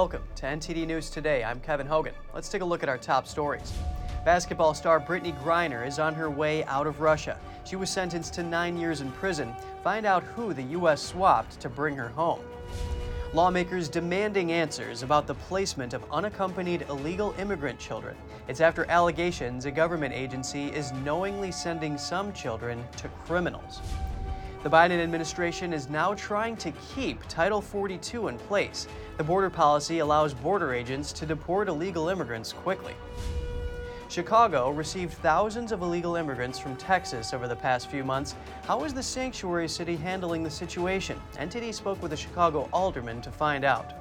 Welcome to NTD News Today. I'm Kevin Hogan. Let's take a look at our top stories. Basketball star Brittney Griner is on her way out of Russia. She was sentenced to nine years in prison. Find out who the U.S. swapped to bring her home. Lawmakers demanding answers about the placement of unaccompanied illegal immigrant children. It's after allegations a government agency is knowingly sending some children to criminals. The Biden administration is now trying to keep Title 42 in place. The border policy allows border agents to deport illegal immigrants quickly. Chicago received thousands of illegal immigrants from Texas over the past few months. How is the sanctuary city handling the situation? NTD spoke with a Chicago alderman to find out.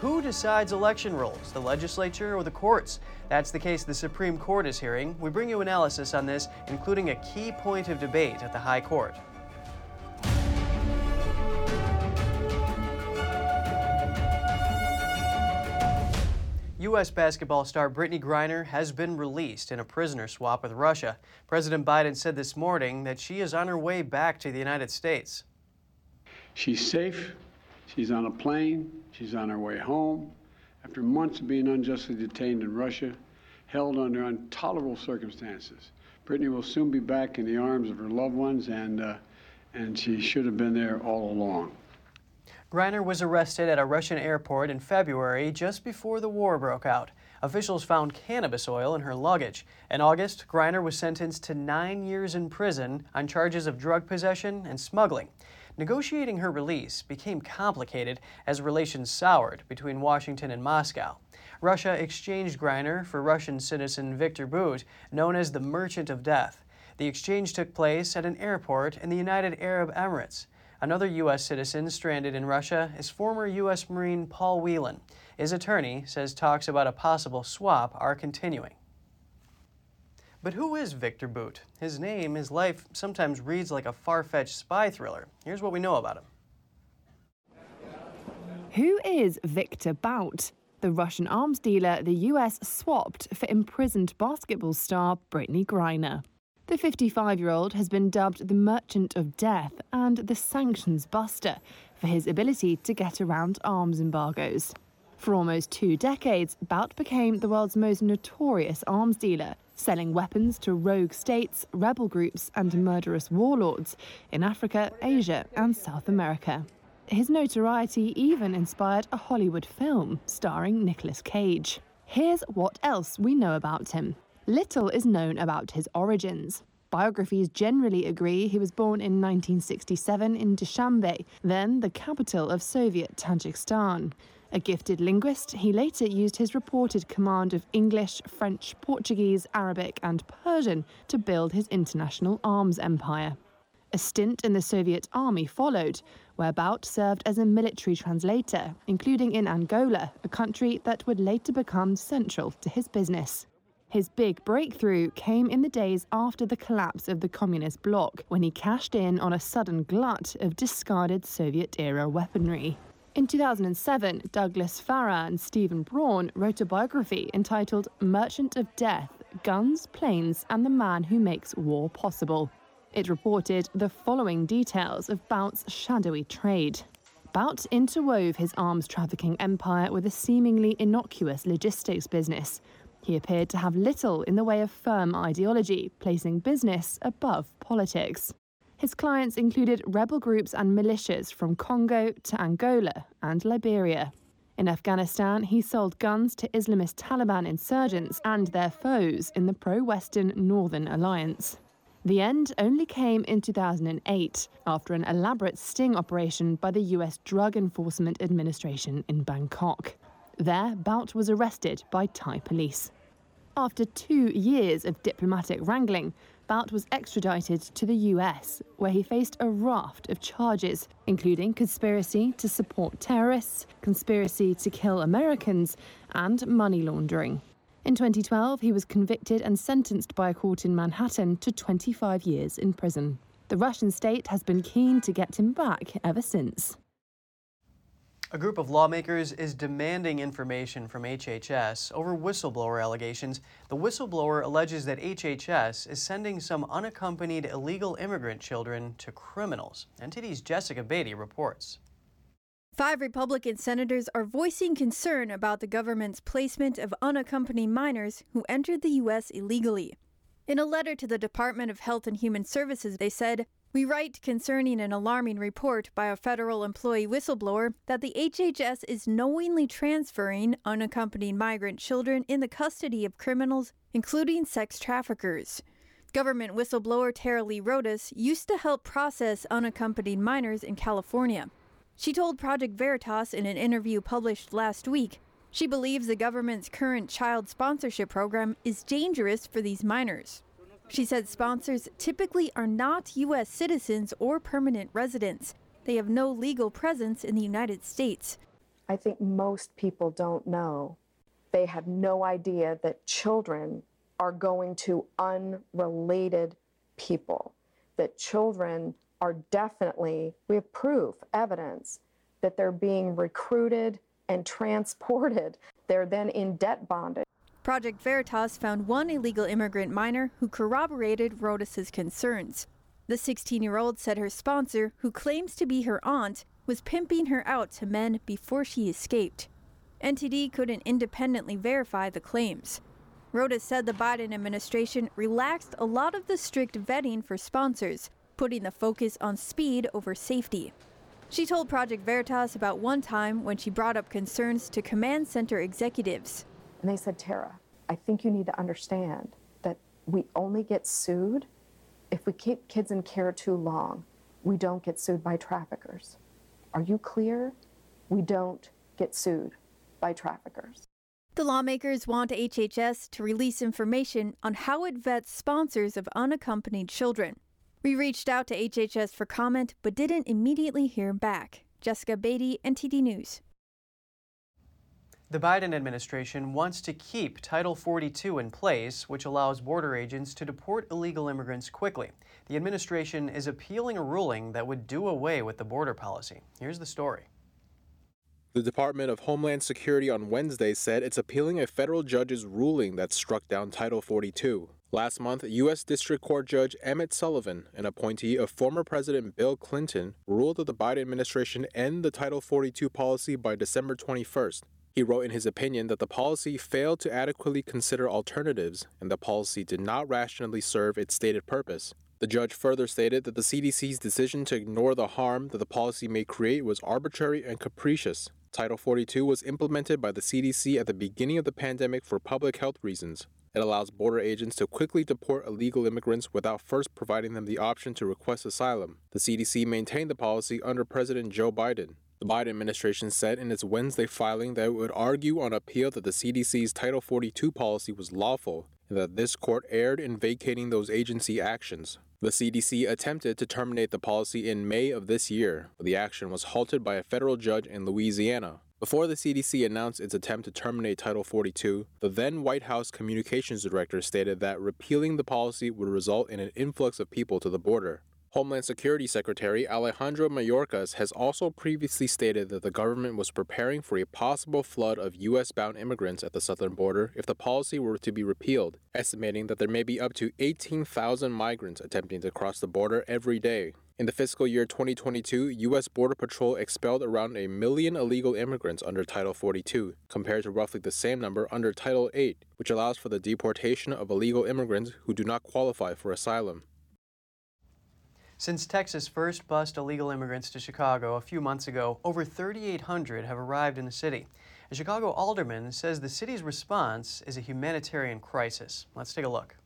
Who decides election rules, the legislature or the courts? That's the case the Supreme Court is hearing. We bring you analysis on this, including a key point of debate at the High Court. U.S. basketball star Brittney Griner has been released in a prisoner swap with Russia. President Biden said this morning that she is on her way back to the United States. She's safe. She's on a plane. She's on her way home. After months of being unjustly detained in Russia, held under intolerable circumstances, Brittney will soon be back in the arms of her loved ones, and, uh, and she should have been there all along. Griner was arrested at a Russian airport in February just before the war broke out. Officials found cannabis oil in her luggage. In August, Griner was sentenced to nine years in prison on charges of drug possession and smuggling. Negotiating her release became complicated as relations soured between Washington and Moscow. Russia exchanged Griner for Russian citizen Victor Bout, known as the Merchant of Death. The exchange took place at an airport in the United Arab Emirates. Another U.S. citizen stranded in Russia is former U.S. Marine Paul Whelan. His attorney says talks about a possible swap are continuing. But who is Victor Bout? His name, his life, sometimes reads like a far fetched spy thriller. Here's what we know about him. Who is Victor Bout? The Russian arms dealer the US swapped for imprisoned basketball star Brittney Griner. The 55 year old has been dubbed the Merchant of Death and the Sanctions Buster for his ability to get around arms embargoes. For almost two decades, Bout became the world's most notorious arms dealer, selling weapons to rogue states, rebel groups, and murderous warlords in Africa, Asia, and South America. His notoriety even inspired a Hollywood film starring Nicolas Cage. Here's what else we know about him. Little is known about his origins. Biographies generally agree he was born in 1967 in Dushanbe, then the capital of Soviet Tajikistan. A gifted linguist, he later used his reported command of English, French, Portuguese, Arabic, and Persian to build his international arms empire. A stint in the Soviet army followed, where Bout served as a military translator, including in Angola, a country that would later become central to his business. His big breakthrough came in the days after the collapse of the communist bloc, when he cashed in on a sudden glut of discarded Soviet era weaponry. In 2007, Douglas Farah and Stephen Braun wrote a biography entitled Merchant of Death Guns, Planes, and the Man Who Makes War Possible. It reported the following details of Bout's shadowy trade. Bout interwove his arms trafficking empire with a seemingly innocuous logistics business, he appeared to have little in the way of firm ideology, placing business above politics. His clients included rebel groups and militias from Congo to Angola and Liberia. In Afghanistan, he sold guns to Islamist Taliban insurgents and their foes in the pro Western Northern Alliance. The end only came in 2008 after an elaborate sting operation by the US Drug Enforcement Administration in Bangkok. There, Bout was arrested by Thai police. After two years of diplomatic wrangling, Bout was extradited to the US, where he faced a raft of charges, including conspiracy to support terrorists, conspiracy to kill Americans, and money laundering. In 2012, he was convicted and sentenced by a court in Manhattan to 25 years in prison. The Russian state has been keen to get him back ever since. A group of lawmakers is demanding information from HHS over whistleblower allegations. The whistleblower alleges that HHS is sending some unaccompanied illegal immigrant children to criminals. NTD's Jessica Beatty reports. Five Republican senators are voicing concern about the government's placement of unaccompanied minors who entered the U.S. illegally. In a letter to the Department of Health and Human Services, they said, We write concerning an alarming report by a federal employee whistleblower that the HHS is knowingly transferring unaccompanied migrant children in the custody of criminals, including sex traffickers. Government whistleblower Tara Lee Rodas used to help process unaccompanied minors in California. She told Project Veritas in an interview published last week she believes the government's current child sponsorship program is dangerous for these minors. She said sponsors typically are not U.S. citizens or permanent residents. They have no legal presence in the United States. I think most people don't know. They have no idea that children are going to unrelated people, that children are definitely, we have proof, evidence that they're being recruited and transported. They're then in debt bondage. Project Veritas found one illegal immigrant minor who corroborated Rodas's concerns. The 16 year old said her sponsor, who claims to be her aunt, was pimping her out to men before she escaped. NTD couldn't independently verify the claims. Rodas said the Biden administration relaxed a lot of the strict vetting for sponsors, putting the focus on speed over safety. She told Project Veritas about one time when she brought up concerns to command center executives. And they said, Tara, I think you need to understand that we only get sued if we keep kids in care too long. We don't get sued by traffickers. Are you clear? We don't get sued by traffickers. The lawmakers want HHS to release information on how it vets sponsors of unaccompanied children. We reached out to HHS for comment but didn't immediately hear back. Jessica Beatty, NTD News. The Biden administration wants to keep Title 42 in place, which allows border agents to deport illegal immigrants quickly. The administration is appealing a ruling that would do away with the border policy. Here's the story. The Department of Homeland Security on Wednesday said it's appealing a federal judge's ruling that struck down Title 42. Last month, U.S. District Court Judge Emmett Sullivan, an appointee of former President Bill Clinton, ruled that the Biden administration end the Title 42 policy by December 21st. He wrote in his opinion that the policy failed to adequately consider alternatives and the policy did not rationally serve its stated purpose. The judge further stated that the CDC's decision to ignore the harm that the policy may create was arbitrary and capricious. Title 42 was implemented by the CDC at the beginning of the pandemic for public health reasons. It allows border agents to quickly deport illegal immigrants without first providing them the option to request asylum. The CDC maintained the policy under President Joe Biden. The Biden administration said in its Wednesday filing that it would argue on appeal that the CDC's Title 42 policy was lawful and that this court erred in vacating those agency actions. The CDC attempted to terminate the policy in May of this year, but the action was halted by a federal judge in Louisiana. Before the CDC announced its attempt to terminate Title 42, the then White House communications director stated that repealing the policy would result in an influx of people to the border. Homeland Security Secretary Alejandro Mayorkas has also previously stated that the government was preparing for a possible flood of U.S. bound immigrants at the southern border if the policy were to be repealed, estimating that there may be up to 18,000 migrants attempting to cross the border every day. In the fiscal year 2022, U.S. Border Patrol expelled around a million illegal immigrants under Title 42, compared to roughly the same number under Title 8, which allows for the deportation of illegal immigrants who do not qualify for asylum. Since Texas first bussed illegal immigrants to Chicago a few months ago, over 3,800 have arrived in the city. A Chicago alderman says the city's response is a humanitarian crisis. Let's take a look.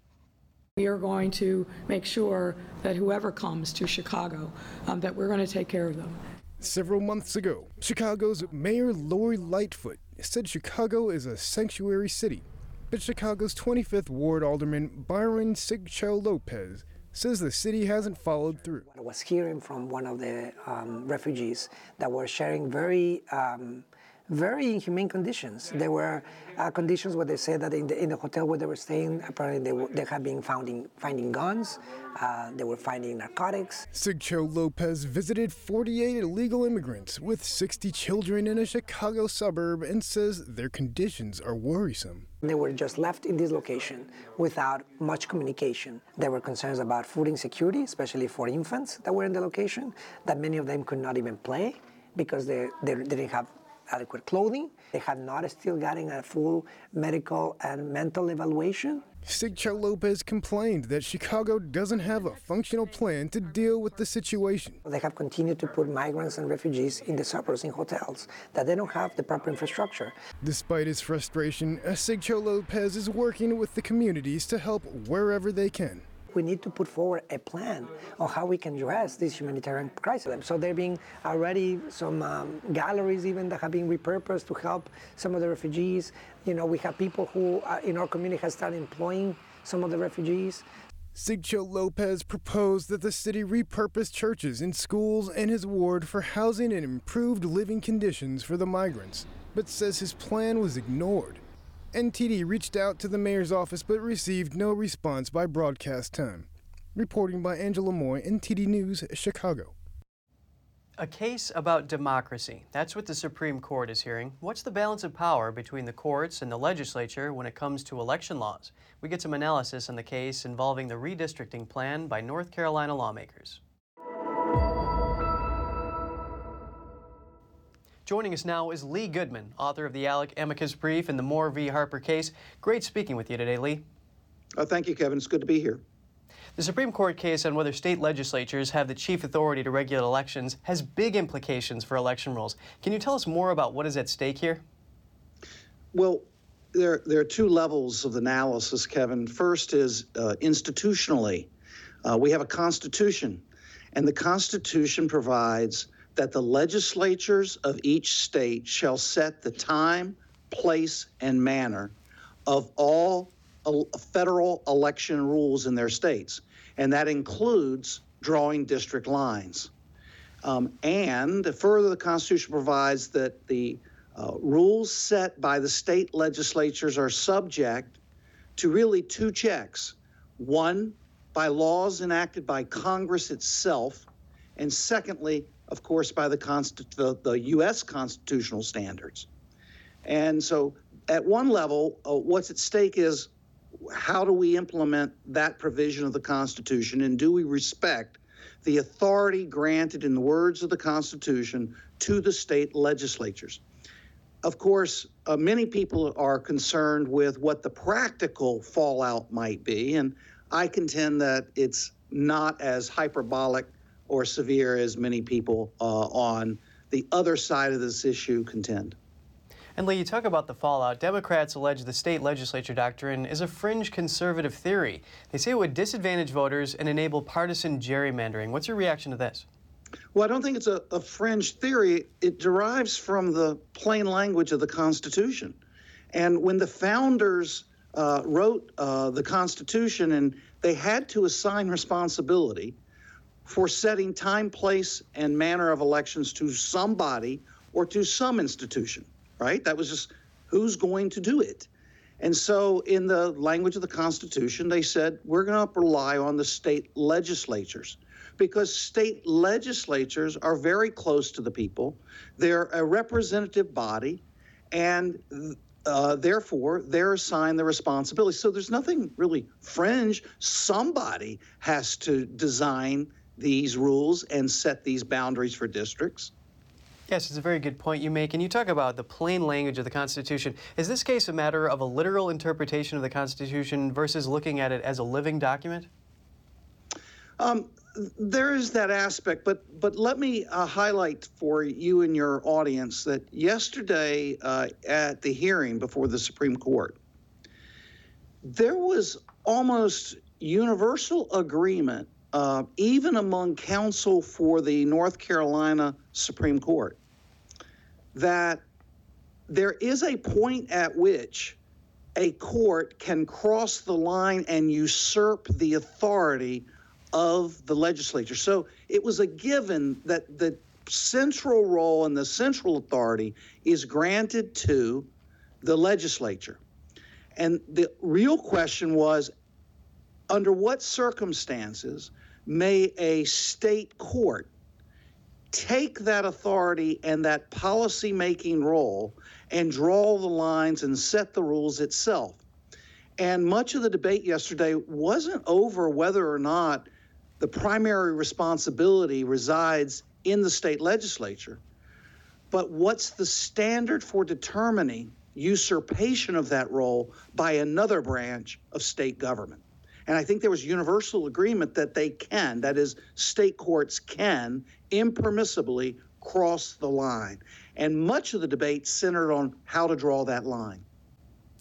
We are going to make sure that whoever comes to Chicago, um, that we're going to take care of them. Several months ago, Chicago's Mayor Lori Lightfoot said Chicago is a sanctuary city. But Chicago's 25th Ward Alderman Byron Sigcho Lopez says the city hasn't followed through. I was hearing from one of the um, refugees that were sharing very um, very inhumane conditions. There were uh, conditions where they said that in the, in the hotel where they were staying, apparently they, they had been finding, finding guns, uh, they were finding narcotics. Sigcho Lopez visited 48 illegal immigrants with 60 children in a Chicago suburb and says their conditions are worrisome. They were just left in this location without much communication. There were concerns about food insecurity, especially for infants that were in the location, that many of them could not even play because they, they, they didn't have adequate clothing. They had not still gotten a full medical and mental evaluation. Sigcho Lopez complained that Chicago doesn't have a functional plan to deal with the situation. They have continued to put migrants and refugees in the suburbs in hotels, that they don't have the proper infrastructure. Despite his frustration, Sigcho Lopez is working with the communities to help wherever they can we need to put forward a plan on how we can address this humanitarian crisis. So there being already some um, galleries even that have been repurposed to help some of the refugees. You know, we have people who uh, in our community have started employing some of the refugees. Sigcho Lopez proposed that the city repurpose churches and schools in his ward for housing and improved living conditions for the migrants, but says his plan was ignored. NTD reached out to the mayor's office but received no response by broadcast time. Reporting by Angela Moy, NTD News, Chicago. A case about democracy. That's what the Supreme Court is hearing. What's the balance of power between the courts and the legislature when it comes to election laws? We get some analysis on the case involving the redistricting plan by North Carolina lawmakers. Joining us now is Lee Goodman, author of the ALEC amicus brief in the Moore v. Harper case. Great speaking with you today, Lee. Uh, thank you, Kevin. It's good to be here. The Supreme Court case on whether state legislatures have the chief authority to regulate elections has big implications for election rules. Can you tell us more about what is at stake here? Well, there, there are two levels of analysis, Kevin. First is uh, institutionally. Uh, we have a Constitution, and the Constitution provides that the legislatures of each state shall set the time, place, and manner of all federal election rules in their states. And that includes drawing district lines. Um, and further, the Constitution provides that the uh, rules set by the state legislatures are subject to really two checks. One, by laws enacted by Congress itself, and secondly, of course, by the, the, the U.S. constitutional standards. And so, at one level, uh, what's at stake is how do we implement that provision of the Constitution, and do we respect the authority granted in the words of the Constitution to the state legislatures? Of course, uh, many people are concerned with what the practical fallout might be, and I contend that it's not as hyperbolic or severe as many people uh, on the other side of this issue contend. And Lee, you talk about the fallout. Democrats allege the state legislature doctrine is a fringe conservative theory. They say it would disadvantage voters and enable partisan gerrymandering. What's your reaction to this? Well, I don't think it's a, a fringe theory. It derives from the plain language of the Constitution. And when the founders uh, wrote uh, the Constitution and they had to assign responsibility, for setting time, place, and manner of elections to somebody or to some institution, right? That was just who's going to do it. And so, in the language of the Constitution, they said we're going to rely on the state legislatures because state legislatures are very close to the people. They're a representative body, and uh, therefore they're assigned the responsibility. So, there's nothing really fringe. Somebody has to design these rules and set these boundaries for districts. Yes, it's a very good point you make. And you talk about the plain language of the Constitution. Is this case a matter of a literal interpretation of the Constitution versus looking at it as a living document? Um, there is that aspect, but but let me uh, highlight for you and your audience that yesterday uh, at the hearing before the Supreme Court, there was almost universal agreement uh, even among counsel for the North Carolina Supreme Court, that there is a point at which a court can cross the line and usurp the authority of the legislature. So it was a given that the central role and the central authority is granted to the legislature. And the real question was under what circumstances may a state court take that authority and that policy making role and draw the lines and set the rules itself. And much of the debate yesterday wasn't over whether or not the primary responsibility resides in the state legislature, But what's the standard for determining usurpation of that role by another branch of state government? And I think there was universal agreement that they can, that is, state courts can impermissibly cross the line. And much of the debate centered on how to draw that line.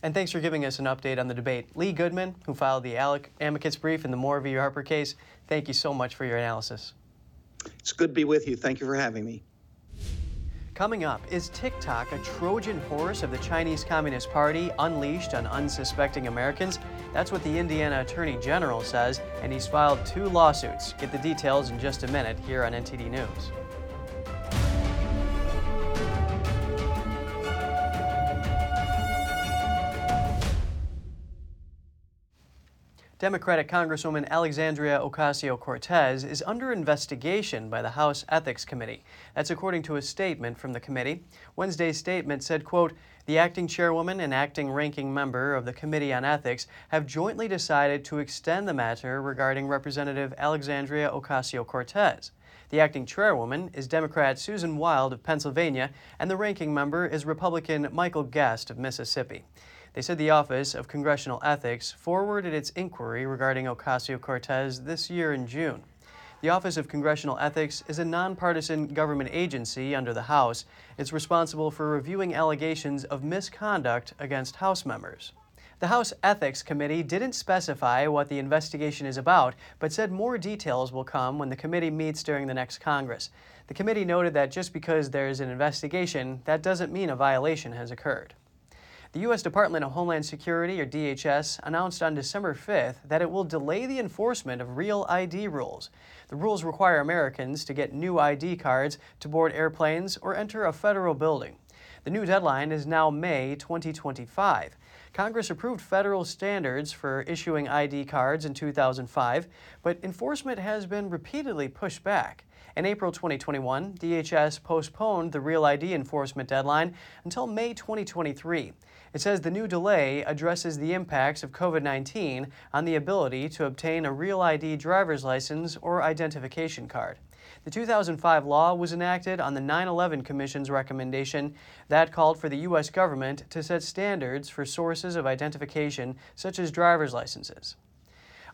And thanks for giving us an update on the debate. Lee Goodman, who filed the ALEC amicus brief in the Moore v. Harper case, thank you so much for your analysis. It's good to be with you. Thank you for having me. Coming up, is TikTok a Trojan horse of the Chinese Communist Party unleashed on unsuspecting Americans? That's what the Indiana Attorney General says, and he's filed two lawsuits. Get the details in just a minute here on NTD News. Democratic Congresswoman Alexandria Ocasio Cortez is under investigation by the House Ethics Committee. That's according to a statement from the committee. Wednesday's statement said, quote, the acting chairwoman and acting ranking member of the Committee on Ethics have jointly decided to extend the matter regarding Representative Alexandria Ocasio Cortez. The acting chairwoman is Democrat Susan Wild of Pennsylvania, and the ranking member is Republican Michael Guest of Mississippi. They said the Office of Congressional Ethics forwarded its inquiry regarding Ocasio Cortez this year in June. The Office of Congressional Ethics is a nonpartisan government agency under the House. It's responsible for reviewing allegations of misconduct against House members. The House Ethics Committee didn't specify what the investigation is about, but said more details will come when the committee meets during the next Congress. The committee noted that just because there's an investigation, that doesn't mean a violation has occurred. The U.S. Department of Homeland Security, or DHS, announced on December 5th that it will delay the enforcement of real ID rules. The rules require Americans to get new ID cards to board airplanes or enter a federal building. The new deadline is now May 2025. Congress approved federal standards for issuing ID cards in 2005, but enforcement has been repeatedly pushed back. In April 2021, DHS postponed the Real ID enforcement deadline until May 2023. It says the new delay addresses the impacts of COVID 19 on the ability to obtain a Real ID driver's license or identification card. The 2005 law was enacted on the 9 11 Commission's recommendation that called for the U.S. government to set standards for sources of identification, such as driver's licenses.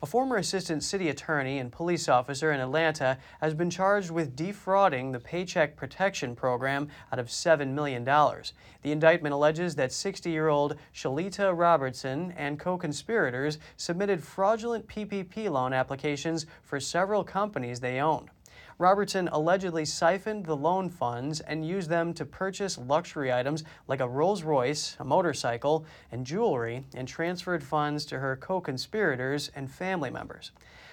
A former assistant city attorney and police officer in Atlanta has been charged with defrauding the Paycheck Protection Program out of $7 million. The indictment alleges that 60 year old Shalita Robertson and co conspirators submitted fraudulent PPP loan applications for several companies they owned. Robertson allegedly siphoned the loan funds and used them to purchase luxury items like a Rolls Royce, a motorcycle, and jewelry, and transferred funds to her co conspirators and family members.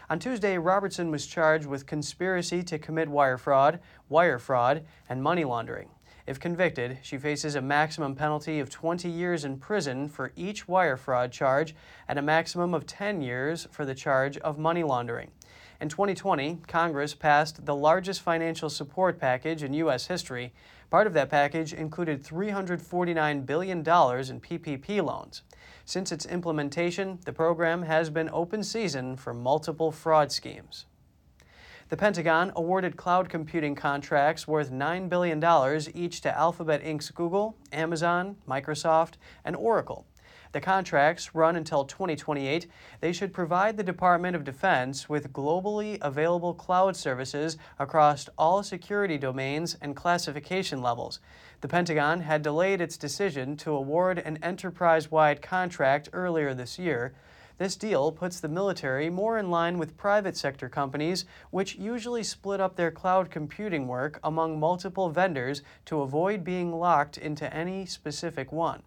On Tuesday, Robertson was charged with conspiracy to commit wire fraud, wire fraud, and money laundering. If convicted, she faces a maximum penalty of 20 years in prison for each wire fraud charge and a maximum of 10 years for the charge of money laundering. In 2020, Congress passed the largest financial support package in U.S. history. Part of that package included $349 billion in PPP loans. Since its implementation, the program has been open season for multiple fraud schemes. The Pentagon awarded cloud computing contracts worth $9 billion each to Alphabet Inc.'s Google, Amazon, Microsoft, and Oracle. The contracts run until 2028. They should provide the Department of Defense with globally available cloud services across all security domains and classification levels. The Pentagon had delayed its decision to award an enterprise wide contract earlier this year. This deal puts the military more in line with private sector companies, which usually split up their cloud computing work among multiple vendors to avoid being locked into any specific one.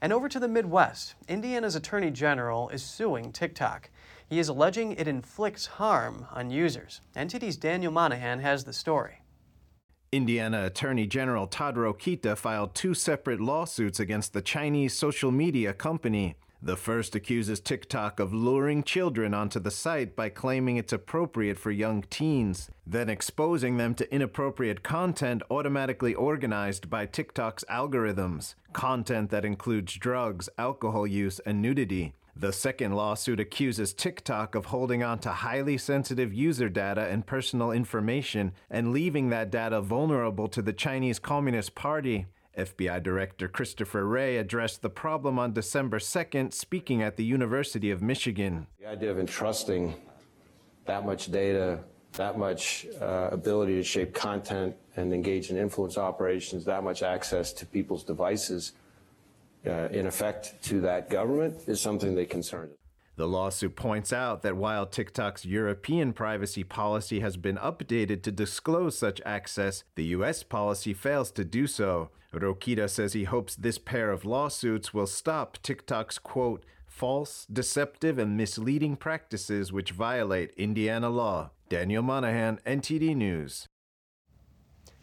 And over to the Midwest, Indiana's Attorney General is suing TikTok. He is alleging it inflicts harm on users. NTD's Daniel Monahan has the story. Indiana Attorney General Todd Rokita filed two separate lawsuits against the Chinese social media company. The first accuses TikTok of luring children onto the site by claiming it's appropriate for young teens, then exposing them to inappropriate content automatically organized by TikTok's algorithms, content that includes drugs, alcohol use, and nudity. The second lawsuit accuses TikTok of holding on to highly sensitive user data and personal information and leaving that data vulnerable to the Chinese Communist Party. FBI Director Christopher Wray addressed the problem on December 2nd, speaking at the University of Michigan. The idea of entrusting that much data, that much uh, ability to shape content and engage in influence operations, that much access to people's devices uh, in effect to that government is something they concern. The lawsuit points out that while TikTok's European privacy policy has been updated to disclose such access, the US policy fails to do so. Rokita says he hopes this pair of lawsuits will stop TikTok's quote, false, deceptive, and misleading practices which violate Indiana law. Daniel Monahan, NTD News.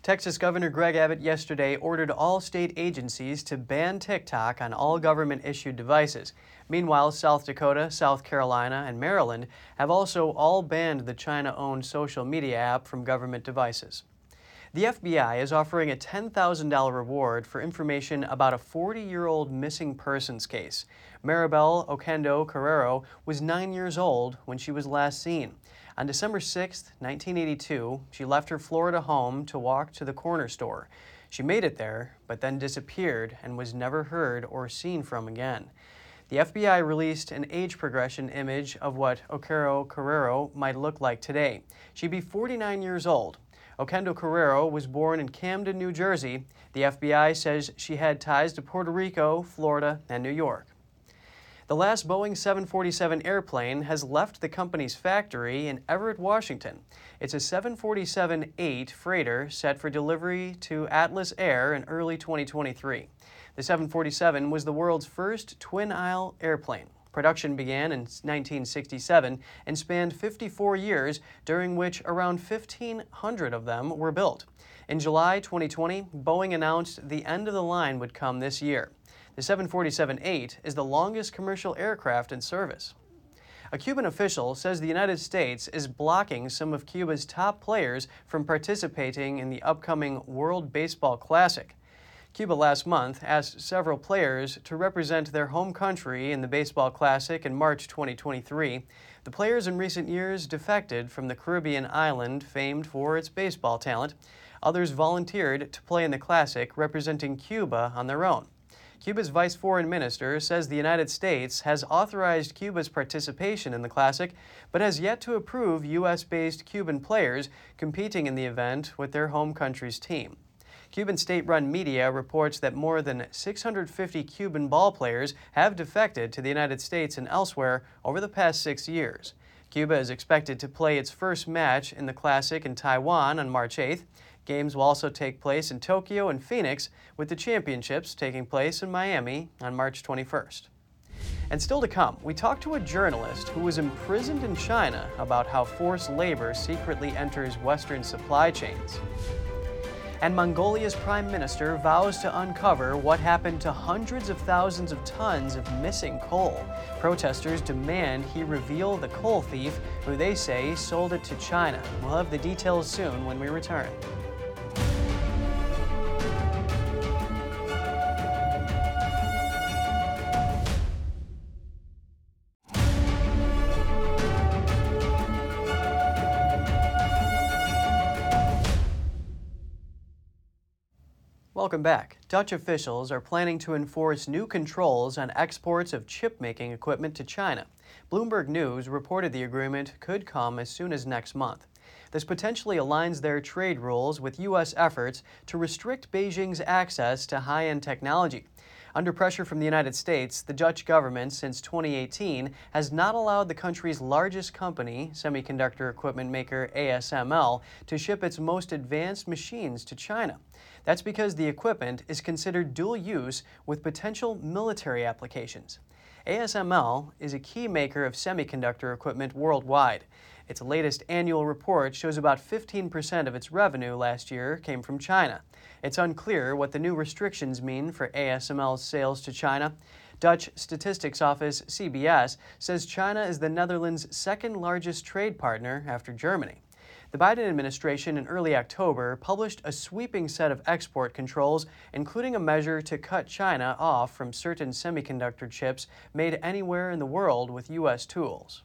Texas Governor Greg Abbott yesterday ordered all state agencies to ban TikTok on all government issued devices. Meanwhile, South Dakota, South Carolina, and Maryland have also all banned the China owned social media app from government devices. The FBI is offering a $10,000 reward for information about a 40 year old missing persons case. Maribel Oquendo Carrero was nine years old when she was last seen. On December 6, 1982, she left her Florida home to walk to the corner store. She made it there, but then disappeared and was never heard or seen from again. The FBI released an age progression image of what Oquendo Carrero might look like today. She'd be 49 years old. Oquendo Carrero was born in Camden, New Jersey. The FBI says she had ties to Puerto Rico, Florida, and New York. The last Boeing 747 airplane has left the company's factory in Everett, Washington. It's a 747 8 freighter set for delivery to Atlas Air in early 2023. The 747 was the world's first twin aisle airplane. Production began in 1967 and spanned 54 years, during which around 1,500 of them were built. In July 2020, Boeing announced the end of the line would come this year. The 747-8 is the longest commercial aircraft in service. A Cuban official says the United States is blocking some of Cuba's top players from participating in the upcoming World Baseball Classic. Cuba last month asked several players to represent their home country in the Baseball Classic in March 2023. The players in recent years defected from the Caribbean island famed for its baseball talent. Others volunteered to play in the Classic representing Cuba on their own. Cuba's vice foreign minister says the United States has authorized Cuba's participation in the Classic, but has yet to approve U.S. based Cuban players competing in the event with their home country's team. Cuban state run media reports that more than 650 Cuban ball players have defected to the United States and elsewhere over the past six years. Cuba is expected to play its first match in the Classic in Taiwan on March 8th. Games will also take place in Tokyo and Phoenix, with the championships taking place in Miami on March 21st. And still to come, we talked to a journalist who was imprisoned in China about how forced labor secretly enters Western supply chains. And Mongolia's prime minister vows to uncover what happened to hundreds of thousands of tons of missing coal. Protesters demand he reveal the coal thief who they say sold it to China. We'll have the details soon when we return. Welcome back. Dutch officials are planning to enforce new controls on exports of chip making equipment to China. Bloomberg News reported the agreement could come as soon as next month. This potentially aligns their trade rules with U.S. efforts to restrict Beijing's access to high end technology. Under pressure from the United States, the Dutch government since 2018 has not allowed the country's largest company, semiconductor equipment maker ASML, to ship its most advanced machines to China. That's because the equipment is considered dual use with potential military applications. ASML is a key maker of semiconductor equipment worldwide. Its latest annual report shows about 15% of its revenue last year came from China. It's unclear what the new restrictions mean for ASML's sales to China. Dutch statistics office CBS says China is the Netherlands' second largest trade partner after Germany. The Biden administration in early October published a sweeping set of export controls, including a measure to cut China off from certain semiconductor chips made anywhere in the world with U.S. tools.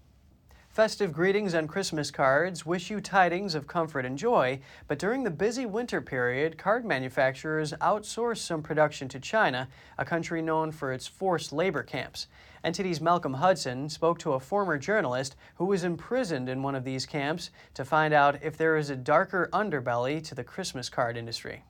Festive greetings and Christmas cards wish you tidings of comfort and joy, but during the busy winter period, card manufacturers outsource some production to China, a country known for its forced labor camps. NTD's Malcolm Hudson spoke to a former journalist who was imprisoned in one of these camps to find out if there is a darker underbelly to the Christmas card industry.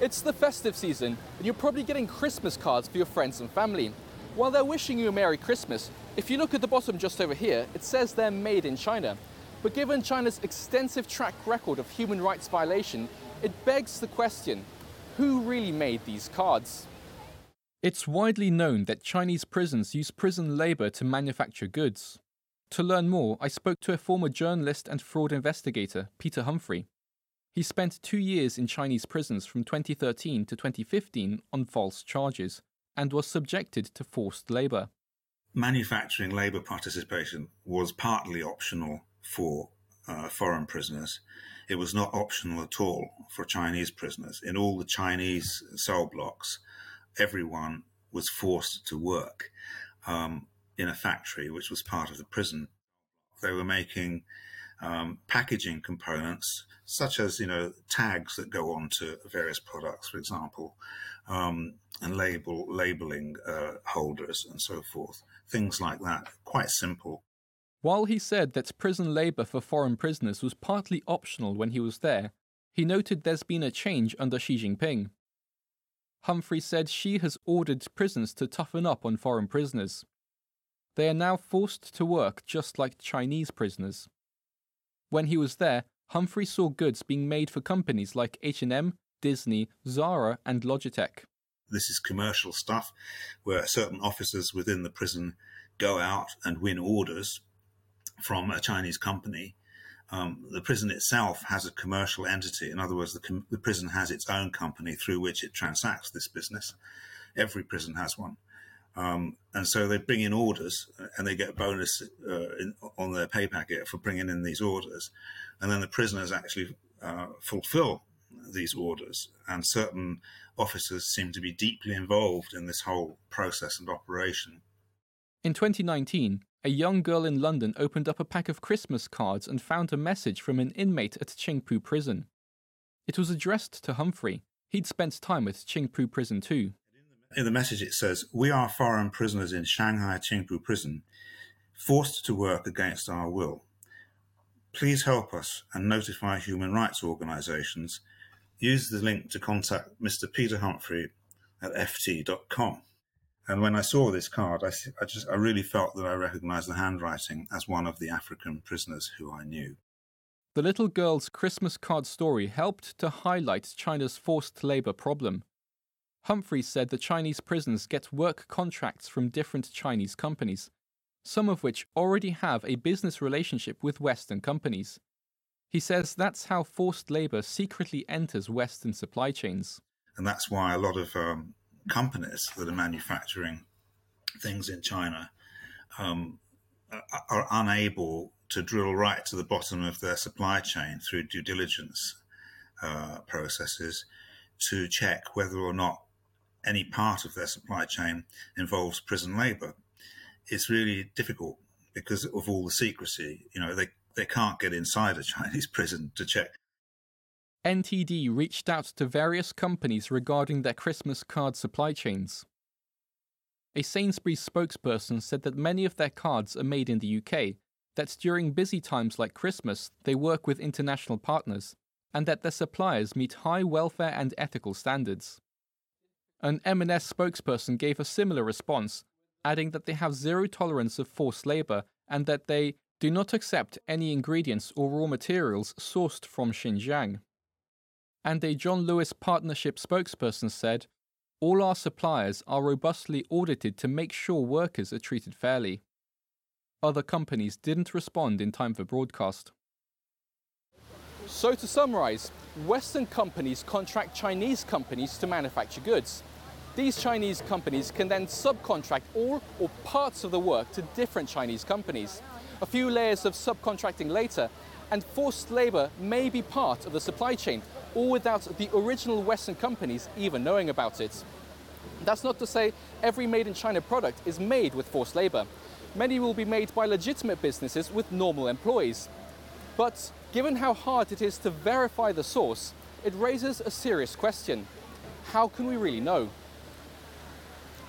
It's the festive season, and you're probably getting Christmas cards for your friends and family. While they're wishing you a Merry Christmas, if you look at the bottom just over here, it says they're made in China. But given China's extensive track record of human rights violation, it begs the question, who really made these cards? It's widely known that Chinese prisons use prison labor to manufacture goods. To learn more, I spoke to a former journalist and fraud investigator, Peter Humphrey. He spent two years in Chinese prisons from 2013 to 2015 on false charges and was subjected to forced labour. Manufacturing labour participation was partly optional for uh, foreign prisoners. It was not optional at all for Chinese prisoners. In all the Chinese cell blocks, everyone was forced to work um, in a factory which was part of the prison. They were making um, packaging components, such as you know tags that go onto various products, for example, um, and label labeling uh, holders and so forth. Things like that, quite simple. While he said that prison labour for foreign prisoners was partly optional when he was there, he noted there's been a change under Xi Jinping. Humphrey said Xi has ordered prisons to toughen up on foreign prisoners. They are now forced to work just like Chinese prisoners. When he was there, Humphrey saw goods being made for companies like H&M, Disney, Zara, and Logitech. This is commercial stuff where certain officers within the prison go out and win orders from a Chinese company. Um, the prison itself has a commercial entity. In other words, the, com- the, prison has its own company through which it transacts this business. Every prison has one. Um, and so they bring in orders and they get a bonus uh, in, on their pay packet for bringing in these orders. And then the prisoners actually uh, fulfill these orders. And certain officers seem to be deeply involved in this whole process and operation. In 2019, a young girl in London opened up a pack of Christmas cards and found a message from an inmate at Qingpu prison. It was addressed to Humphrey. He'd spent time at Qingpu prison too. In the message, it says, We are foreign prisoners in Shanghai Qingpu prison, forced to work against our will. Please help us and notify human rights organizations use the link to contact Mr. Peter Humphrey at ft.com. And when I saw this card, I, I, just I really felt that I recognized the handwriting as one of the African prisoners who I knew. The little girl's Christmas card story helped to highlight China's forced labor problem. Humphrey said the Chinese prisons get work contracts from different Chinese companies, some of which already have a business relationship with Western companies. He says that's how forced labor secretly enters Western supply chains. And that's why a lot of um, companies that are manufacturing things in China um, are unable to drill right to the bottom of their supply chain through due diligence uh, processes to check whether or not any part of their supply chain involves prison labor. It's really difficult because of all the secrecy. You know, they they can't get inside a Chinese prison to check. NTD reached out to various companies regarding their Christmas card supply chains. A Sainsbury's spokesperson said that many of their cards are made in the UK, that during busy times like Christmas they work with international partners, and that their suppliers meet high welfare and ethical standards. An M&S spokesperson gave a similar response, adding that they have zero tolerance of forced labour and that they do not accept any ingredients or raw materials sourced from Xinjiang. And a John Lewis Partnership spokesperson said, All our suppliers are robustly audited to make sure workers are treated fairly. Other companies didn't respond in time for broadcast. So, to summarize, Western companies contract Chinese companies to manufacture goods. These Chinese companies can then subcontract all or parts of the work to different Chinese companies. A few layers of subcontracting later, and forced labor may be part of the supply chain, all without the original Western companies even knowing about it. That's not to say every made in China product is made with forced labor. Many will be made by legitimate businesses with normal employees. But given how hard it is to verify the source, it raises a serious question. How can we really know?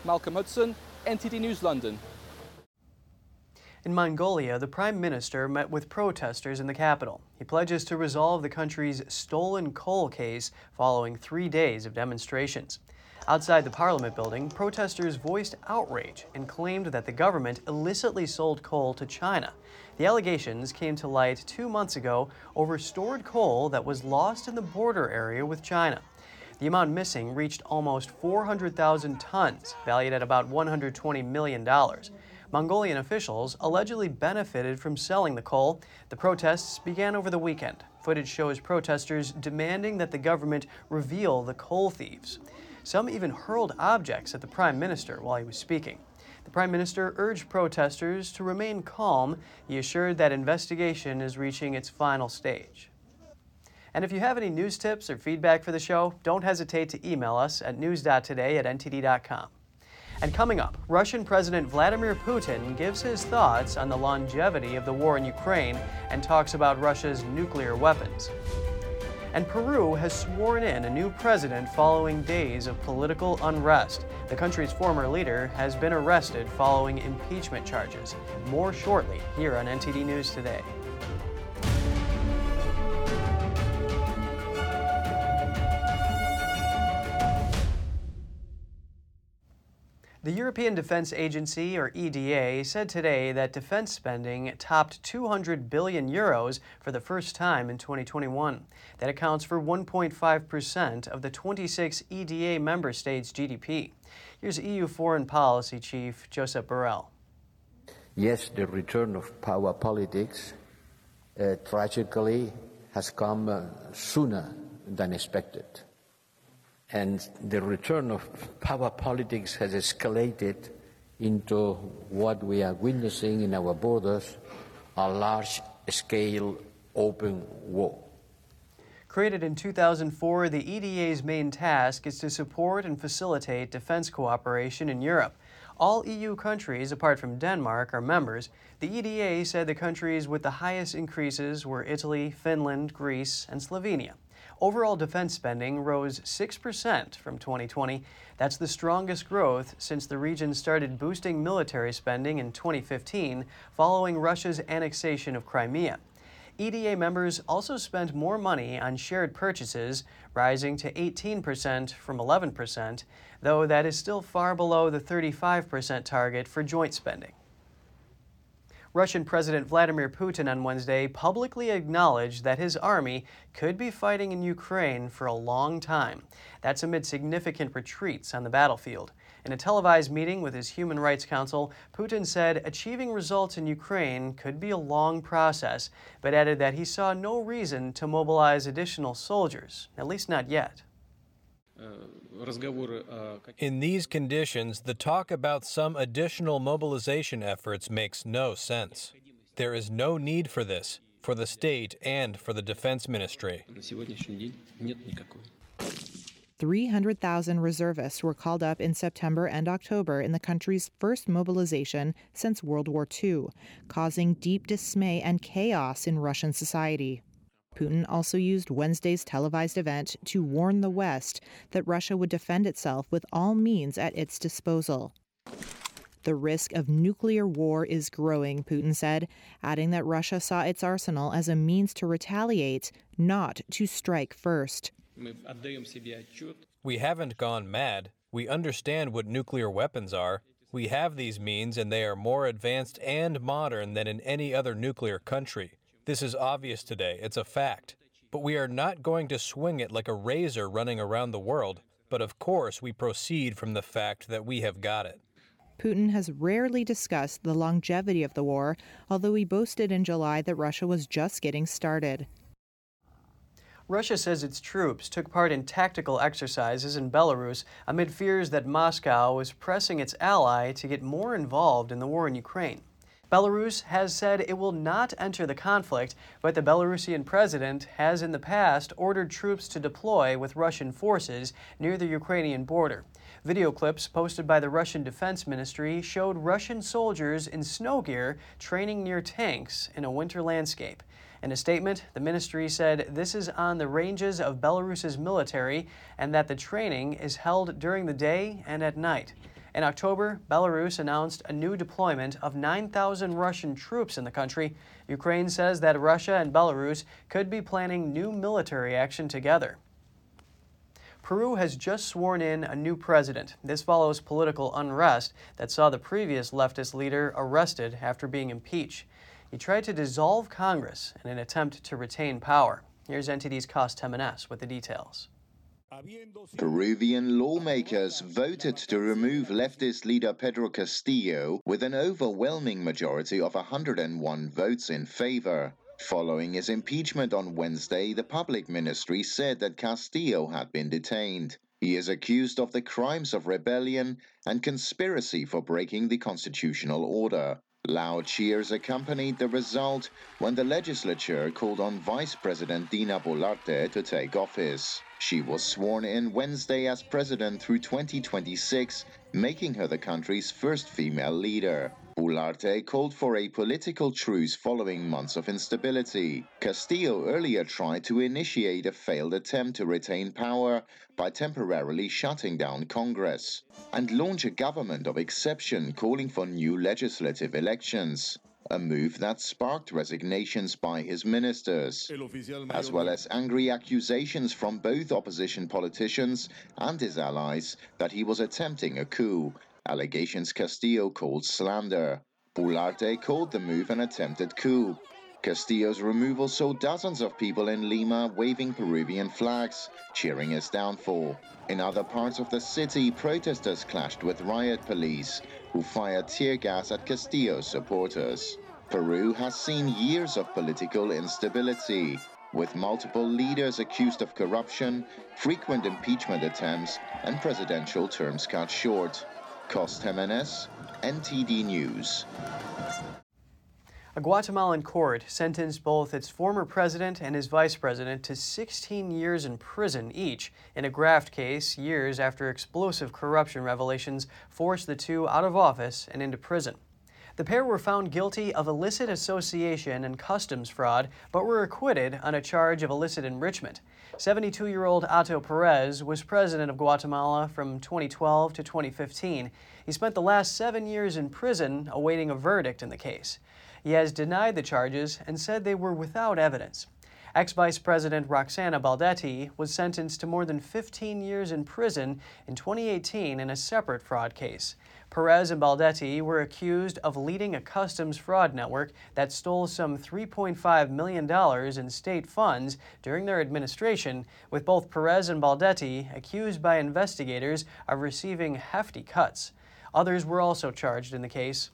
Malcolm Hudson, NTD News London. In Mongolia, the Prime Minister met with protesters in the capital. He pledges to resolve the country's stolen coal case following three days of demonstrations. Outside the Parliament building, protesters voiced outrage and claimed that the government illicitly sold coal to China. The allegations came to light two months ago over stored coal that was lost in the border area with China. The amount missing reached almost 400,000 tons, valued at about $120 million. Mongolian officials allegedly benefited from selling the coal. The protests began over the weekend. Footage shows protesters demanding that the government reveal the coal thieves. Some even hurled objects at the prime minister while he was speaking. The prime minister urged protesters to remain calm. He assured that investigation is reaching its final stage. And if you have any news tips or feedback for the show, don't hesitate to email us at news.today at ntd.com. And coming up, Russian President Vladimir Putin gives his thoughts on the longevity of the war in Ukraine and talks about Russia's nuclear weapons. And Peru has sworn in a new president following days of political unrest. The country's former leader has been arrested following impeachment charges. More shortly here on NTD News Today. The European Defence Agency, or EDA, said today that defense spending topped 200 billion euros for the first time in 2021. That accounts for 1.5% of the 26 EDA member states' GDP. Here's EU Foreign Policy Chief Josep Borrell. Yes, the return of power politics uh, tragically has come uh, sooner than expected and the return of power politics has escalated into what we are witnessing in our borders a large scale open war. Created in 2004, the EDA's main task is to support and facilitate defense cooperation in Europe. All EU countries, apart from Denmark, are members. The EDA said the countries with the highest increases were Italy, Finland, Greece, and Slovenia. Overall defense spending rose 6% from 2020. That's the strongest growth since the region started boosting military spending in 2015 following Russia's annexation of Crimea. EDA members also spent more money on shared purchases, rising to 18% from 11%, though that is still far below the 35% target for joint spending. Russian President Vladimir Putin on Wednesday publicly acknowledged that his army could be fighting in Ukraine for a long time. That's amid significant retreats on the battlefield. In a televised meeting with his Human Rights Council, Putin said achieving results in Ukraine could be a long process, but added that he saw no reason to mobilize additional soldiers, at least not yet. Uh, In these conditions, the talk about some additional mobilization efforts makes no sense. There is no need for this, for the state and for the defense ministry. 300,000 reservists were called up in September and October in the country's first mobilization since World War II, causing deep dismay and chaos in Russian society. Putin also used Wednesday's televised event to warn the West that Russia would defend itself with all means at its disposal. The risk of nuclear war is growing, Putin said, adding that Russia saw its arsenal as a means to retaliate, not to strike first. We haven't gone mad. We understand what nuclear weapons are. We have these means, and they are more advanced and modern than in any other nuclear country. This is obvious today, it's a fact. But we are not going to swing it like a razor running around the world. But of course, we proceed from the fact that we have got it. Putin has rarely discussed the longevity of the war, although he boasted in July that Russia was just getting started. Russia says its troops took part in tactical exercises in Belarus amid fears that Moscow was pressing its ally to get more involved in the war in Ukraine. Belarus has said it will not enter the conflict, but the Belarusian president has in the past ordered troops to deploy with Russian forces near the Ukrainian border. Video clips posted by the Russian Defense Ministry showed Russian soldiers in snow gear training near tanks in a winter landscape. In a statement, the ministry said this is on the ranges of Belarus's military and that the training is held during the day and at night. In October, Belarus announced a new deployment of 9,000 Russian troops in the country. Ukraine says that Russia and Belarus could be planning new military action together. Peru has just sworn in a new president. This follows political unrest that saw the previous leftist leader arrested after being impeached. He tried to dissolve Congress in an attempt to retain power. Here's NTD's Cost Jimenez with the details. Peruvian lawmakers voted to remove leftist leader Pedro Castillo with an overwhelming majority of 101 votes in favor. Following his impeachment on Wednesday, the public ministry said that Castillo had been detained. He is accused of the crimes of rebellion and conspiracy for breaking the constitutional order. Loud cheers accompanied the result when the legislature called on Vice President Dina Boluarte to take office. She was sworn in Wednesday as president through 2026, making her the country's first female leader. Boluarte called for a political truce following months of instability. Castillo earlier tried to initiate a failed attempt to retain power by temporarily shutting down Congress and launch a government of exception calling for new legislative elections a move that sparked resignations by his ministers, as well as angry accusations from both opposition politicians and his allies that he was attempting a coup, allegations Castillo called slander. Boluarte called the move an attempted coup. Castillo's removal saw dozens of people in Lima waving Peruvian flags, cheering his downfall. In other parts of the city, protesters clashed with riot police, who fired tear gas at Castillo's supporters. Peru has seen years of political instability, with multiple leaders accused of corruption, frequent impeachment attempts, and presidential terms cut short. Cost Jimenez, NTD News. A Guatemalan court sentenced both its former president and his vice president to 16 years in prison each in a graft case years after explosive corruption revelations forced the two out of office and into prison. The pair were found guilty of illicit association and customs fraud, but were acquitted on a charge of illicit enrichment. 72 year old Otto Perez was president of Guatemala from 2012 to 2015. He spent the last seven years in prison awaiting a verdict in the case. He has denied the charges and said they were without evidence. Ex Vice President Roxana Baldetti was sentenced to more than 15 years in prison in 2018 in a separate fraud case. Perez and Baldetti were accused of leading a customs fraud network that stole some $3.5 million in state funds during their administration, with both Perez and Baldetti accused by investigators of receiving hefty cuts. Others were also charged in the case.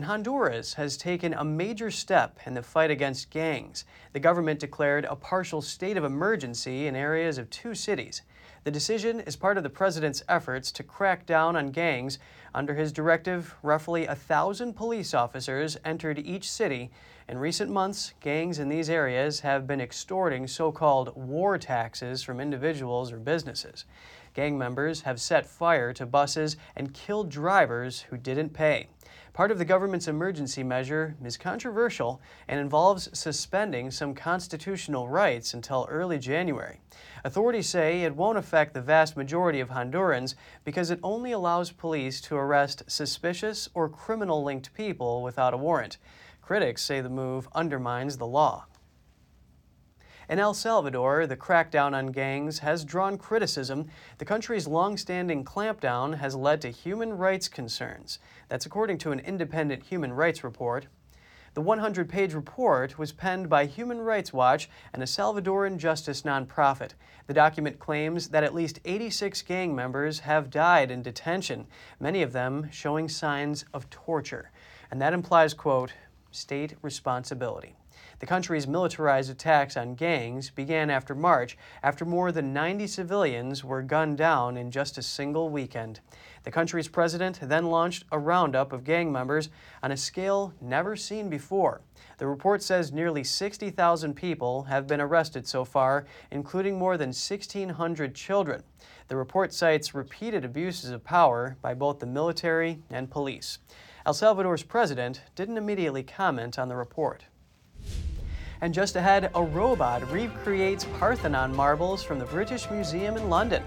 And Honduras has taken a major step in the fight against gangs. The government declared a partial state of emergency in areas of two cities. The decision is part of the president's efforts to crack down on gangs. Under his directive, roughly a thousand police officers entered each city. In recent months, gangs in these areas have been extorting so called war taxes from individuals or businesses. Gang members have set fire to buses and killed drivers who didn't pay. Part of the government's emergency measure is controversial and involves suspending some constitutional rights until early January. Authorities say it won't affect the vast majority of Hondurans because it only allows police to arrest suspicious or criminal linked people without a warrant. Critics say the move undermines the law. In El Salvador, the crackdown on gangs has drawn criticism. The country's long-standing clampdown has led to human rights concerns. That's according to an independent human rights report. The 100 page report was penned by Human Rights Watch and a Salvadoran justice nonprofit. The document claims that at least 86 gang members have died in detention, many of them showing signs of torture. And that implies, quote, state responsibility. The country's militarized attacks on gangs began after March, after more than 90 civilians were gunned down in just a single weekend. The country's president then launched a roundup of gang members on a scale never seen before. The report says nearly 60,000 people have been arrested so far, including more than 1,600 children. The report cites repeated abuses of power by both the military and police. El Salvador's president didn't immediately comment on the report. And just ahead, a robot recreates Parthenon marbles from the British Museum in London.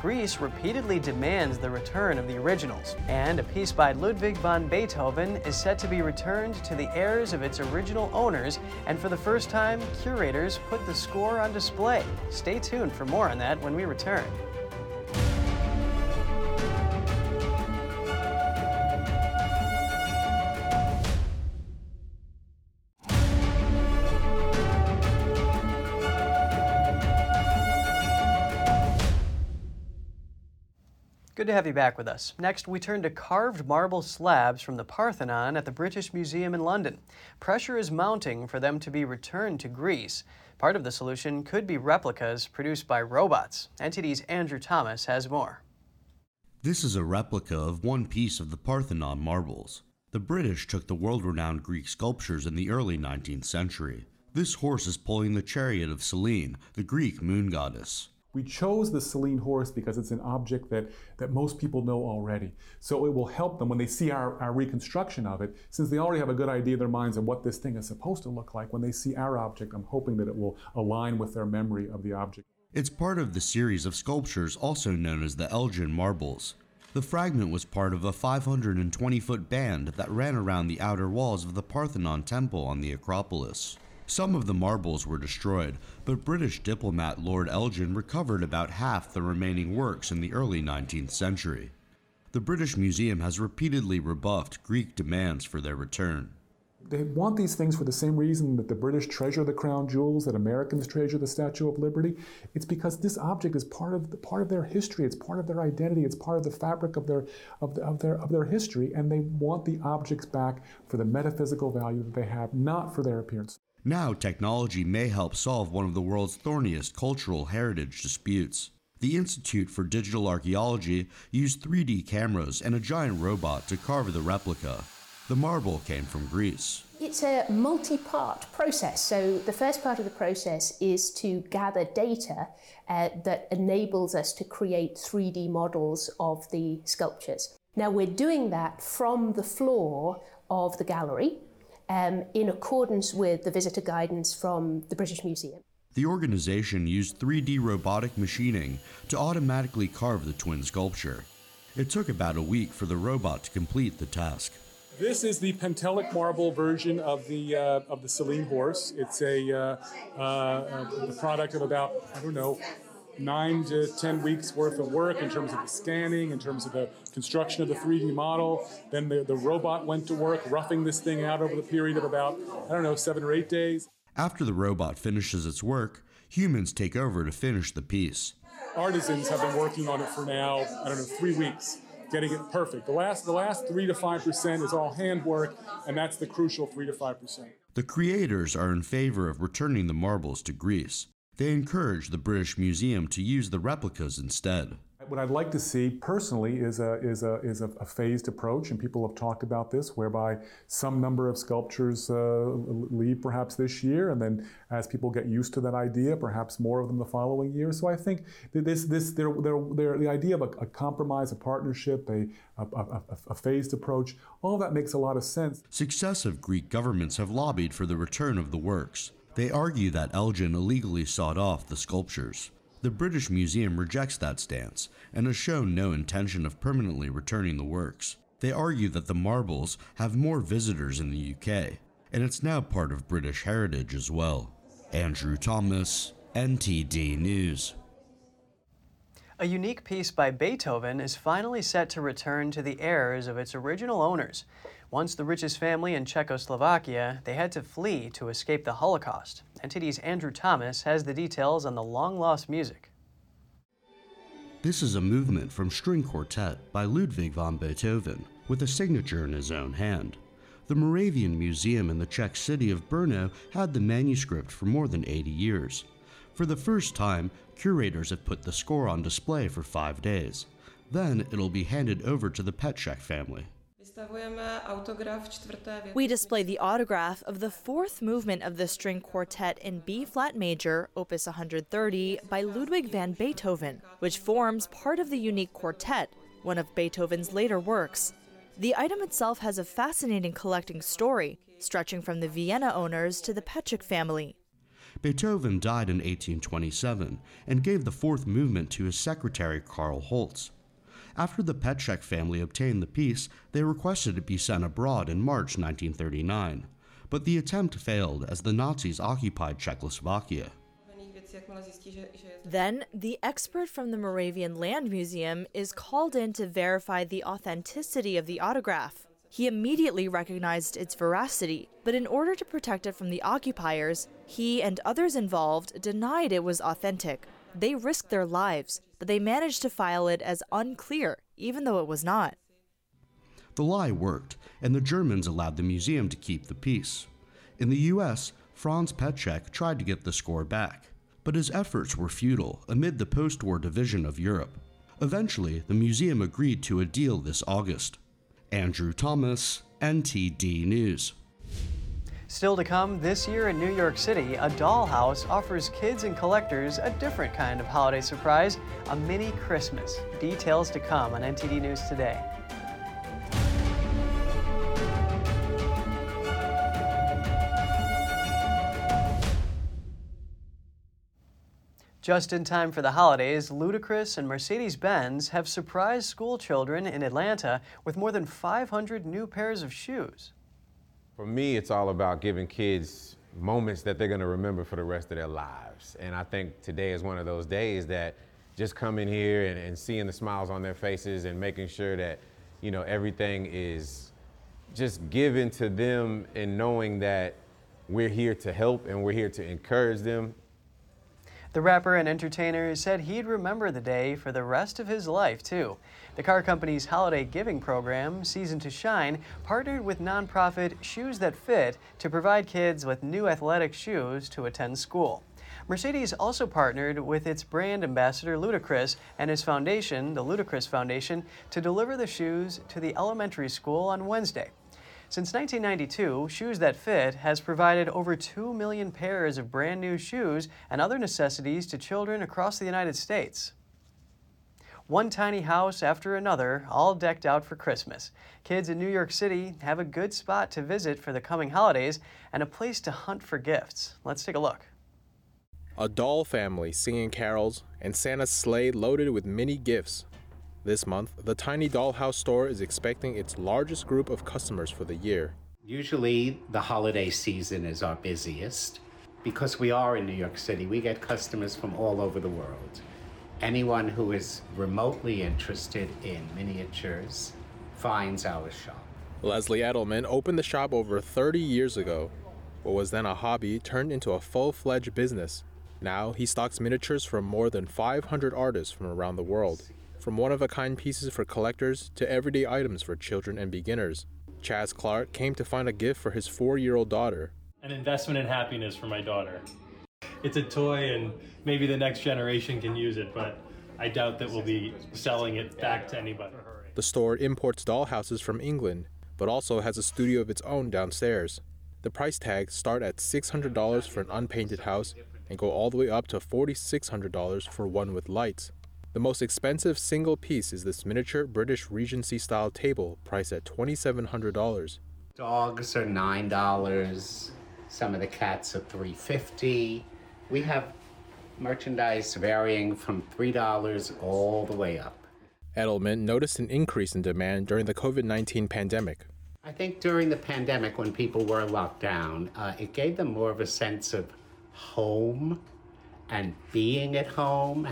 Greece repeatedly demands the return of the originals, and a piece by Ludwig van Beethoven is set to be returned to the heirs of its original owners, and for the first time, curators put the score on display. Stay tuned for more on that when we return. Good to have you back with us. Next, we turn to carved marble slabs from the Parthenon at the British Museum in London. Pressure is mounting for them to be returned to Greece. Part of the solution could be replicas produced by robots. NTD's Andrew Thomas has more. This is a replica of one piece of the Parthenon marbles. The British took the world renowned Greek sculptures in the early 19th century. This horse is pulling the chariot of Selene, the Greek moon goddess. We chose the Selene horse because it's an object that, that most people know already. So it will help them when they see our, our reconstruction of it, since they already have a good idea in their minds of what this thing is supposed to look like. When they see our object, I'm hoping that it will align with their memory of the object. It's part of the series of sculptures also known as the Elgin Marbles. The fragment was part of a 520 foot band that ran around the outer walls of the Parthenon Temple on the Acropolis. Some of the marbles were destroyed, but British diplomat Lord Elgin recovered about half the remaining works in the early 19th century. The British Museum has repeatedly rebuffed Greek demands for their return. They want these things for the same reason that the British treasure the crown jewels, that Americans treasure the Statue of Liberty. It's because this object is part of the, part of their history. It's part of their identity. It's part of the fabric of their of, the, of their of their history, and they want the objects back for the metaphysical value that they have, not for their appearance. Now, technology may help solve one of the world's thorniest cultural heritage disputes. The Institute for Digital Archaeology used 3D cameras and a giant robot to carve the replica. The marble came from Greece. It's a multi part process. So, the first part of the process is to gather data uh, that enables us to create 3D models of the sculptures. Now, we're doing that from the floor of the gallery um, in accordance with the visitor guidance from the British Museum. The organization used 3D robotic machining to automatically carve the twin sculpture. It took about a week for the robot to complete the task. This is the Pentelic marble version of the uh, of the Selene horse. It's a uh, uh, product of about I don't know nine to 10 weeks worth of work in terms of the scanning, in terms of the construction of the 3D model. Then the, the robot went to work roughing this thing out over the period of about, I don't know, seven or eight days. After the robot finishes its work, humans take over to finish the piece. Artisans have been working on it for now, I don't know, three weeks, getting it perfect. The last, the last three to five percent is all handwork, and that's the crucial three to five percent. The creators are in favor of returning the marbles to Greece. They encourage the British Museum to use the replicas instead. What I'd like to see personally is a, is a, is a, a phased approach, and people have talked about this, whereby some number of sculptures uh, leave perhaps this year, and then as people get used to that idea, perhaps more of them the following year. So I think this, this, the idea of a, a compromise, a partnership, a, a, a phased approach, all that makes a lot of sense. Successive Greek governments have lobbied for the return of the works. They argue that Elgin illegally sawed off the sculptures. The British Museum rejects that stance and has shown no intention of permanently returning the works. They argue that the marbles have more visitors in the UK, and it's now part of British heritage as well. Andrew Thomas, NTD News. A unique piece by Beethoven is finally set to return to the heirs of its original owners. Once the richest family in Czechoslovakia, they had to flee to escape the Holocaust. NTD's Andrew Thomas has the details on the long lost music. This is a movement from String Quartet by Ludwig van Beethoven, with a signature in his own hand. The Moravian Museum in the Czech city of Brno had the manuscript for more than 80 years. For the first time, curators have put the score on display for five days. Then it'll be handed over to the Petschek family. We display the autograph of the fourth movement of the string quartet in B flat major, opus 130, by Ludwig van Beethoven, which forms part of the unique quartet, one of Beethoven's later works. The item itself has a fascinating collecting story, stretching from the Vienna owners to the Petschek family. Beethoven died in 1827 and gave the fourth movement to his secretary Karl Holz. After the Petschek family obtained the piece, they requested it be sent abroad in March 1939. But the attempt failed as the Nazis occupied Czechoslovakia. Then, the expert from the Moravian Land Museum is called in to verify the authenticity of the autograph. He immediately recognized its veracity, but in order to protect it from the occupiers, he and others involved denied it was authentic. They risked their lives, but they managed to file it as unclear, even though it was not. The lie worked, and the Germans allowed the museum to keep the piece. In the US, Franz Petschek tried to get the score back but his efforts were futile amid the post war division of Europe. Eventually, the museum agreed to a deal this August. Andrew Thomas, NTD News. Still to come, this year in New York City, a dollhouse offers kids and collectors a different kind of holiday surprise a mini Christmas. Details to come on NTD News today. Just in time for the holidays, Ludacris and Mercedes Benz have surprised school children in Atlanta with more than 500 new pairs of shoes. For me, it's all about giving kids moments that they're going to remember for the rest of their lives. And I think today is one of those days that just coming here and, and seeing the smiles on their faces and making sure that, you know, everything is just given to them and knowing that we're here to help and we're here to encourage them the rapper and entertainer said he'd remember the day for the rest of his life, too. The car company's holiday giving program, Season to Shine, partnered with nonprofit Shoes That Fit to provide kids with new athletic shoes to attend school. Mercedes also partnered with its brand ambassador Ludacris and his foundation, the Ludacris Foundation, to deliver the shoes to the elementary school on Wednesday. Since 1992, Shoes That Fit has provided over 2 million pairs of brand new shoes and other necessities to children across the United States. One tiny house after another, all decked out for Christmas. Kids in New York City have a good spot to visit for the coming holidays and a place to hunt for gifts. Let's take a look. A doll family singing carols and Santa's sleigh loaded with mini gifts this month, the Tiny Dollhouse store is expecting its largest group of customers for the year. Usually, the holiday season is our busiest. Because we are in New York City, we get customers from all over the world. Anyone who is remotely interested in miniatures finds our shop. Leslie Edelman opened the shop over 30 years ago. What was then a hobby turned into a full fledged business. Now he stocks miniatures from more than 500 artists from around the world from one of a kind pieces for collectors to everyday items for children and beginners. Chaz Clark came to find a gift for his four year old daughter. An investment in happiness for my daughter. It's a toy, and maybe the next generation can use it, but I doubt that we'll be selling it back to anybody. The store imports dollhouses from England, but also has a studio of its own downstairs. The price tags start at $600 for an unpainted house and go all the way up to $4,600 for one with lights. The most expensive single piece is this miniature British Regency style table priced at $2,700. Dogs are $9. Some of the cats are $3.50. We have merchandise varying from $3 all the way up. Edelman noticed an increase in demand during the COVID 19 pandemic. I think during the pandemic, when people were locked down, uh, it gave them more of a sense of home and being at home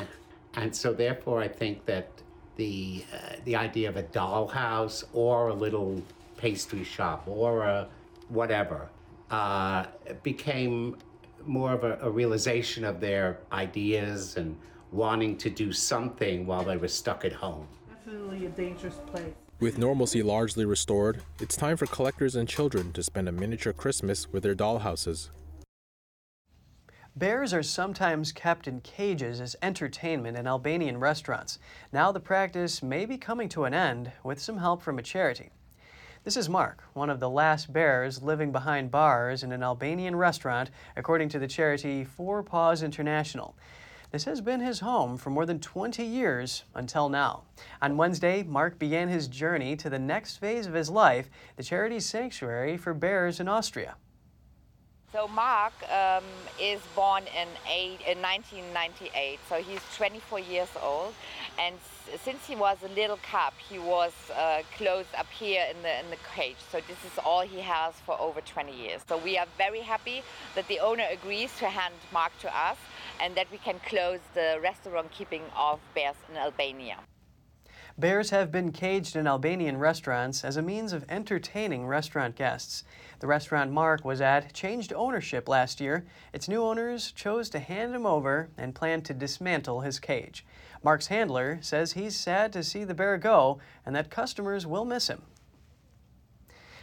and so, therefore, I think that the uh, the idea of a dollhouse or a little pastry shop or a whatever uh, became more of a, a, realization of their ideas and wanting to do something while they were stuck at home. Definitely a dangerous place. With normalcy largely restored, it's time for collectors and children to spend a miniature Christmas with their dollhouses. Bears are sometimes kept in cages as entertainment in Albanian restaurants. Now the practice may be coming to an end with some help from a charity. This is Mark, one of the last bears living behind bars in an Albanian restaurant, according to the charity Four Paws International. This has been his home for more than 20 years until now. On Wednesday, Mark began his journey to the next phase of his life, the charity's sanctuary for bears in Austria. So Mark um, is born in, eight, in 1998, so he's 24 years old, and since he was a little cub, he was uh, closed up here in the in the cage. So this is all he has for over 20 years. So we are very happy that the owner agrees to hand Mark to us, and that we can close the restaurant keeping of bears in Albania. Bears have been caged in Albanian restaurants as a means of entertaining restaurant guests. The restaurant Mark was at changed ownership last year. Its new owners chose to hand him over and plan to dismantle his cage. Mark's handler says he's sad to see the bear go and that customers will miss him.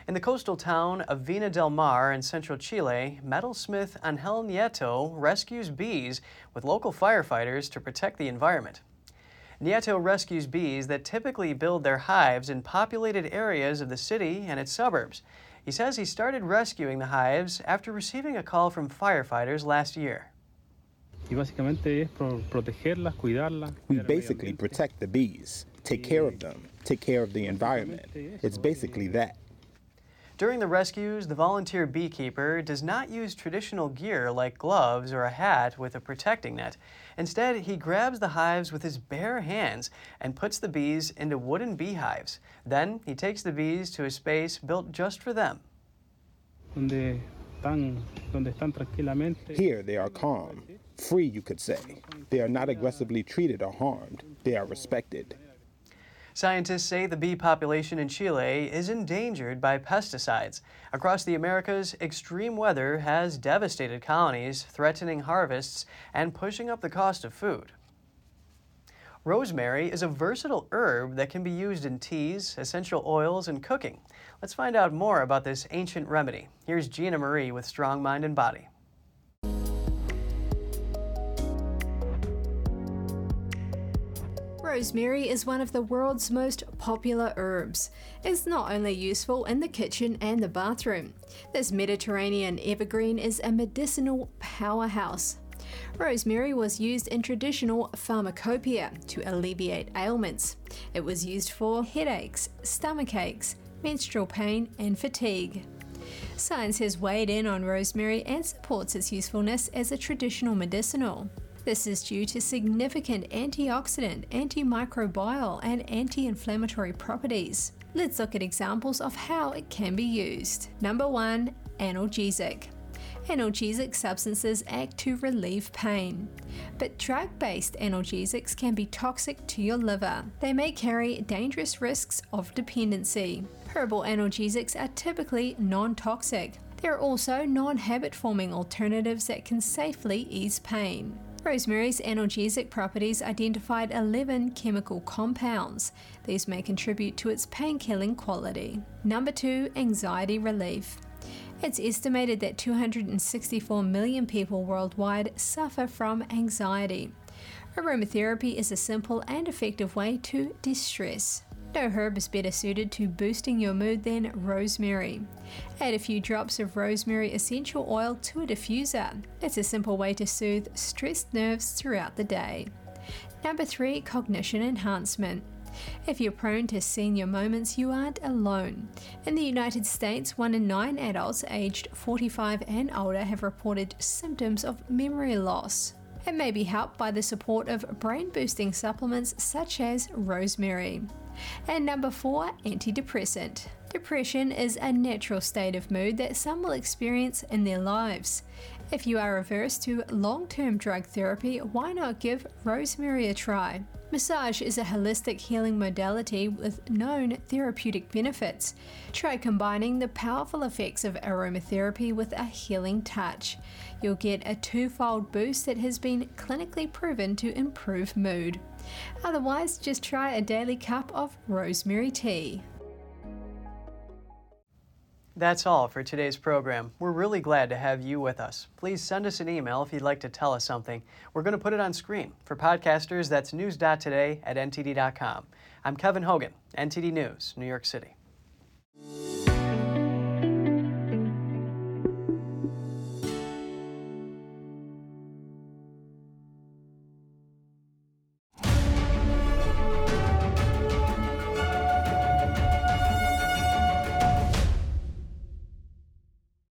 In the coastal town of Vina del Mar in central Chile, metalsmith Angel Nieto rescues bees with local firefighters to protect the environment. Nieto rescues bees that typically build their hives in populated areas of the city and its suburbs. He says he started rescuing the hives after receiving a call from firefighters last year. We basically protect the bees, take care of them, take care of the environment. It's basically that. During the rescues, the volunteer beekeeper does not use traditional gear like gloves or a hat with a protecting net. Instead, he grabs the hives with his bare hands and puts the bees into wooden beehives. Then he takes the bees to a space built just for them. Here they are calm, free, you could say. They are not aggressively treated or harmed. They are respected. Scientists say the bee population in Chile is endangered by pesticides. Across the Americas, extreme weather has devastated colonies, threatening harvests and pushing up the cost of food. Rosemary is a versatile herb that can be used in teas, essential oils, and cooking. Let's find out more about this ancient remedy. Here's Gina Marie with Strong Mind and Body. Rosemary is one of the world's most popular herbs. It's not only useful in the kitchen and the bathroom. This Mediterranean evergreen is a medicinal powerhouse. Rosemary was used in traditional pharmacopoeia to alleviate ailments. It was used for headaches, stomach aches, menstrual pain, and fatigue. Science has weighed in on rosemary and supports its usefulness as a traditional medicinal. This is due to significant antioxidant, antimicrobial, and anti inflammatory properties. Let's look at examples of how it can be used. Number 1 Analgesic. Analgesic substances act to relieve pain. But drug based analgesics can be toxic to your liver. They may carry dangerous risks of dependency. Herbal analgesics are typically non toxic. There are also non habit forming alternatives that can safely ease pain. Rosemary's analgesic properties identified 11 chemical compounds. These may contribute to its pain-killing quality. Number 2, anxiety relief. It's estimated that 264 million people worldwide suffer from anxiety. Aromatherapy is a simple and effective way to distress. No herb is better suited to boosting your mood than rosemary. Add a few drops of rosemary essential oil to a diffuser. It's a simple way to soothe stressed nerves throughout the day. Number 3 Cognition Enhancement. If you're prone to senior moments, you aren't alone. In the United States, one in nine adults aged 45 and older have reported symptoms of memory loss. It may be helped by the support of brain boosting supplements such as rosemary. And number four, antidepressant. Depression is a natural state of mood that some will experience in their lives. If you are averse to long term drug therapy, why not give rosemary a try? Massage is a holistic healing modality with known therapeutic benefits. Try combining the powerful effects of aromatherapy with a healing touch. You'll get a twofold boost that has been clinically proven to improve mood. Otherwise, just try a daily cup of rosemary tea. That's all for today's program. We're really glad to have you with us. Please send us an email if you'd like to tell us something. We're going to put it on screen. For podcasters, that's news.today at ntd.com. I'm Kevin Hogan, NTD News, New York City.